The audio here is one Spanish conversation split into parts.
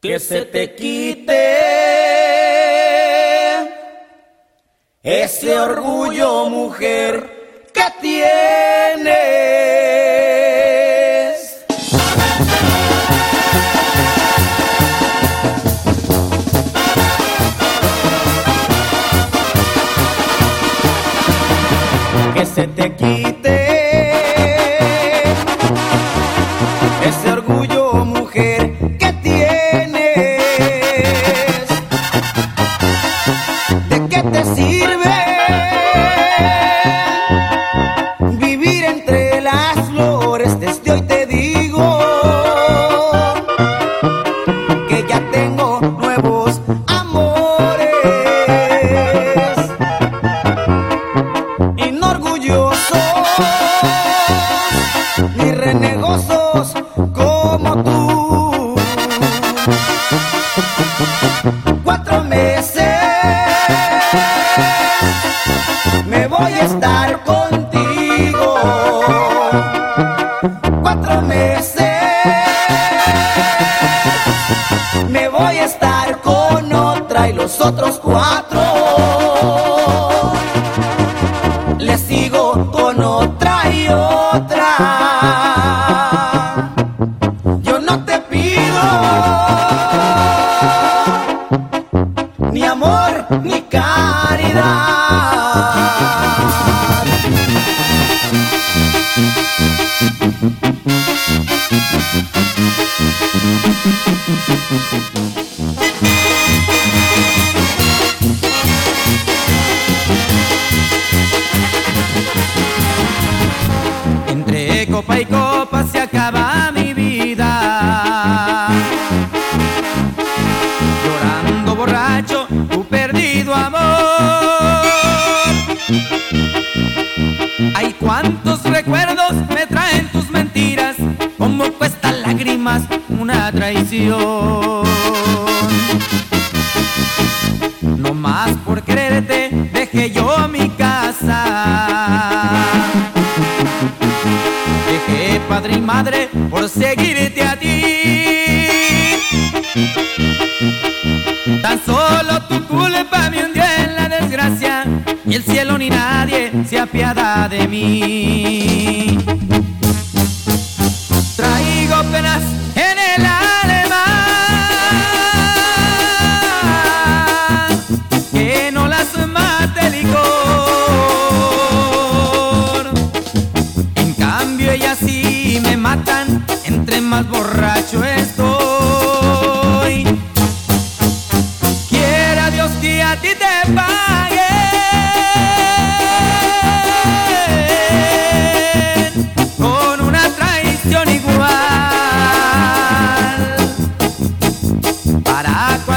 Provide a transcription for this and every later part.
que se te quite ese orgullo, mujer, que tienes. Que se te quite. Me voy a estar copa y copa se acaba mi vida. Llorando borracho, tu perdido amor. Hay cuántos recuerdos me traen tus mentiras, como cuestan lágrimas una traición. No más por quererte, dejé yo mi padre madre por seguirte a ti. Tan solo tu culo culpa me hundió en la desgracia y el cielo ni nadie se apiada de mí.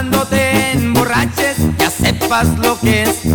cuando te emborraches ya sepas lo que es.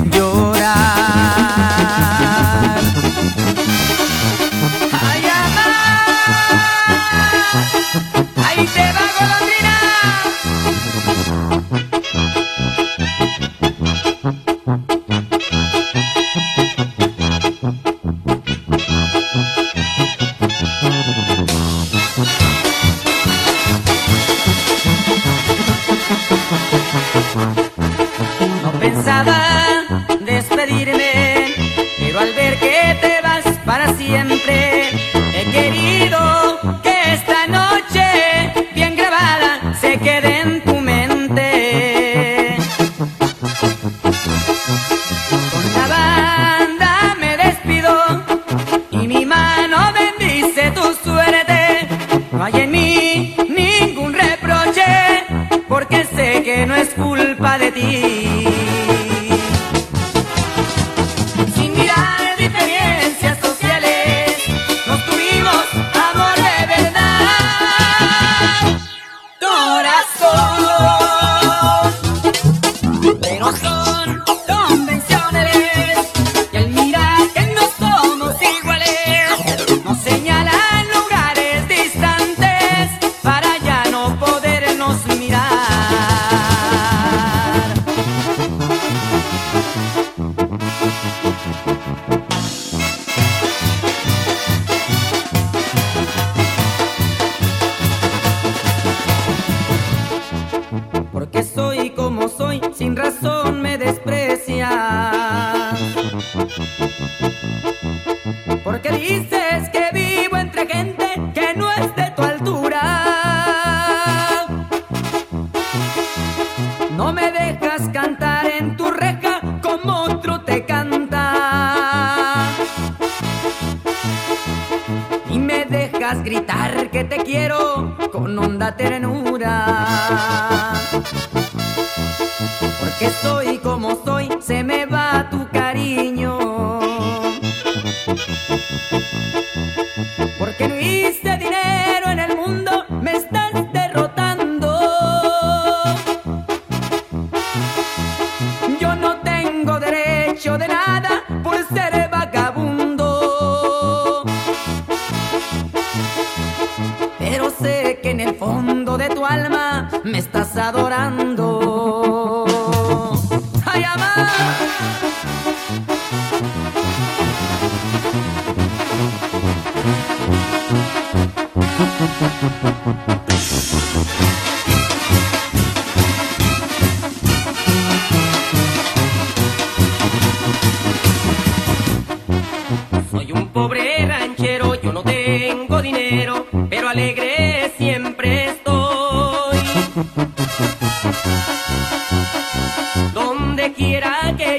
ternura.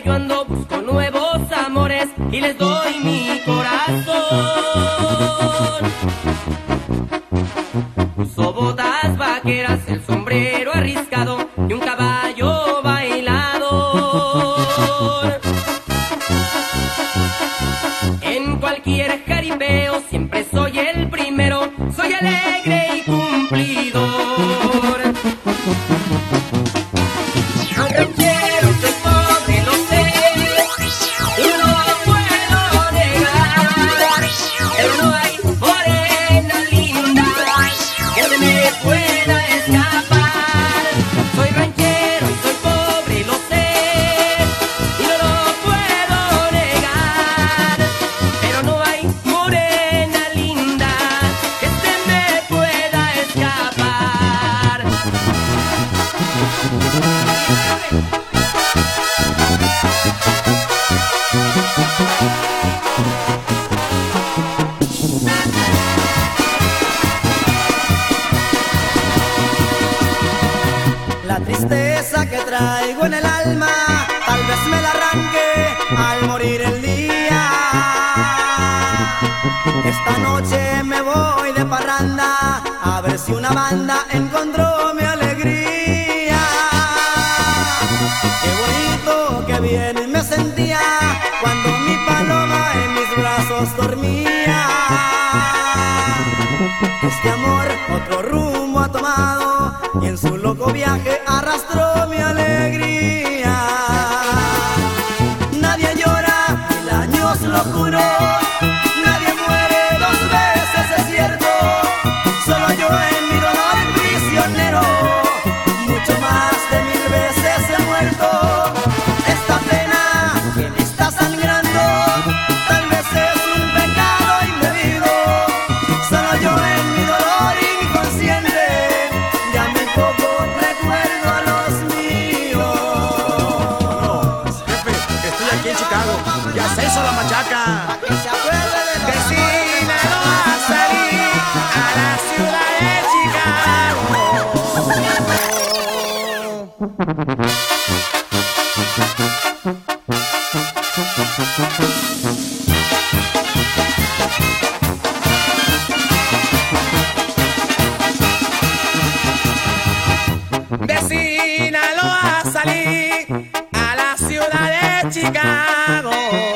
이건 traigo en el alma, tal vez me la arranque al morir el día. Esta noche me voy de parranda, a ver si una banda encontró mi alegría. Qué bonito, qué bien me sentía cuando mi paloma en mis brazos dormía. Este amor otro rumbo ha tomado y en su loco viaje eso la machaca. Que se acuerde de los de salí a la ciudad de Chicago. Sinaloa salí a la ciudad de Chicago.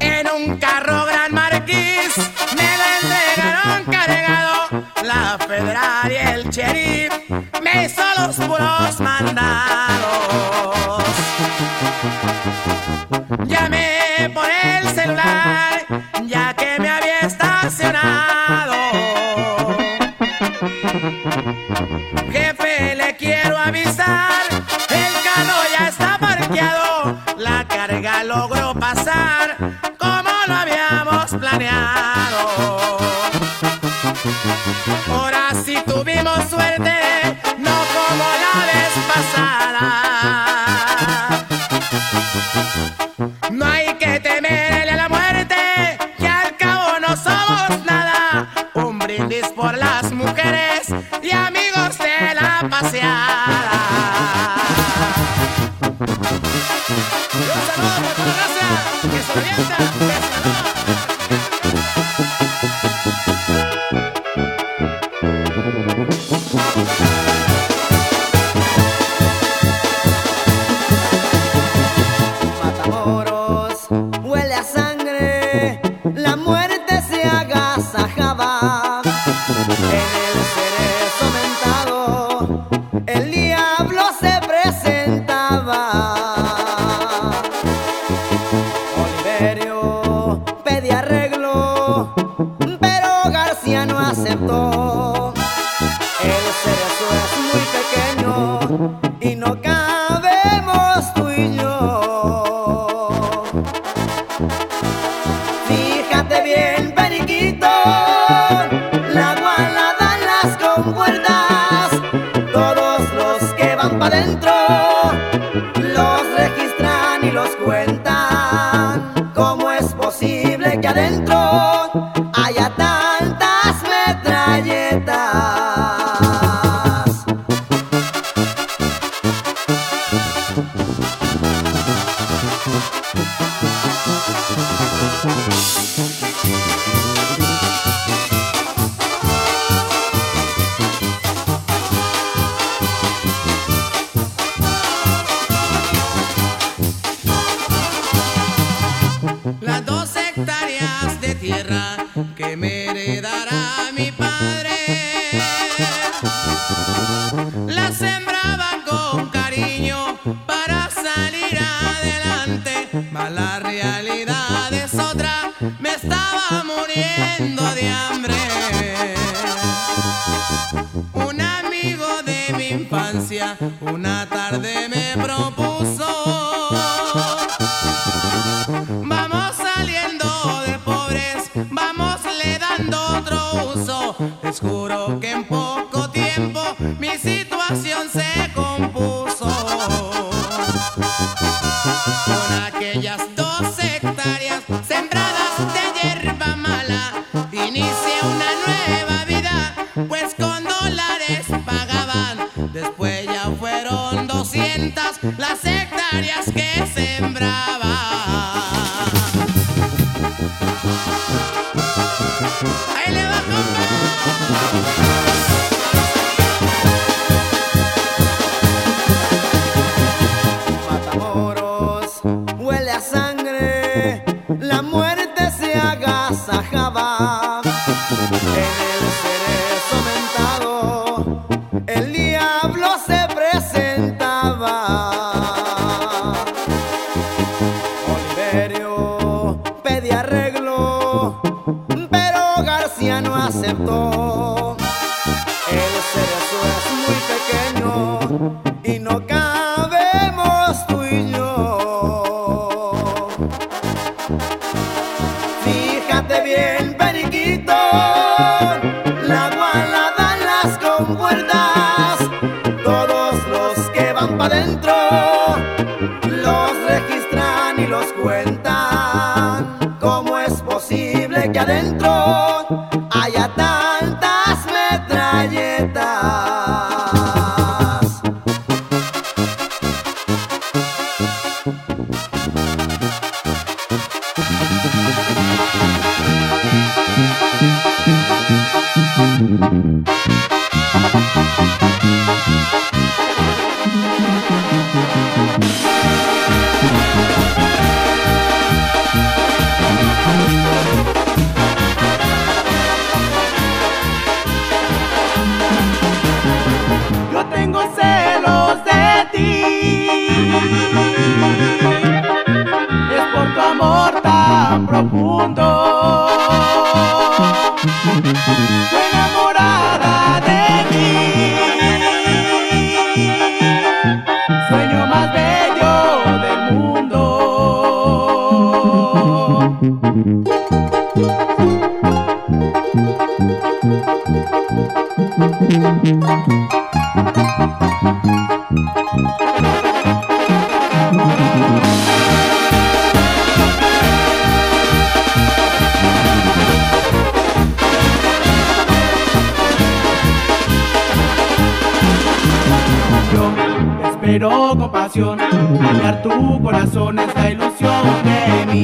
En un carro gran marquís me lo entregaron cargado. La federal y el sheriff me hizo los puros mandar. logró pasar como lo habíamos planeado. Ahora sí tuvimos suerte. aceptó. muriendo de hambre. Un amigo de mi infancia una tarde me propuso. Vamos saliendo de pobres, vamos le dando otro uso. Les juro que en poco tiempo mi situación se compuso. Con aquellas dos agasajaba. la guala dan las compuertas. Acabou.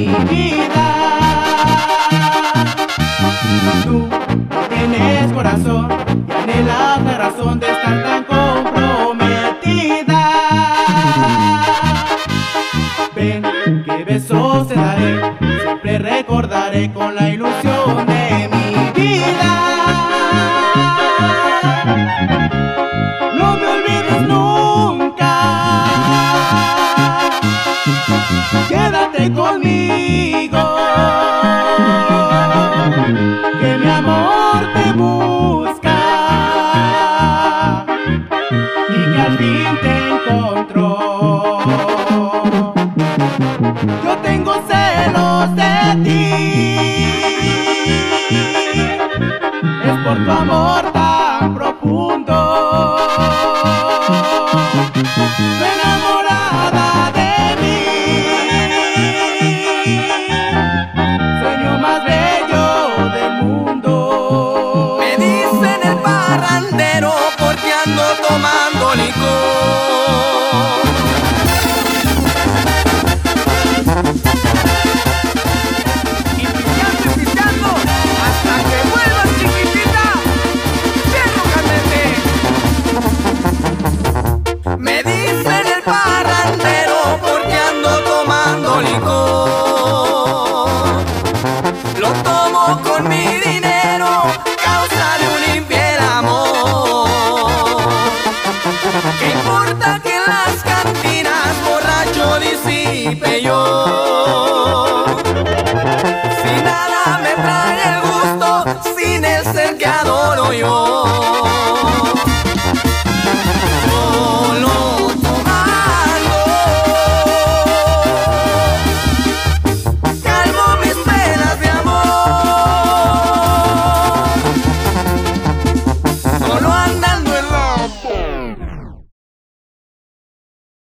vida.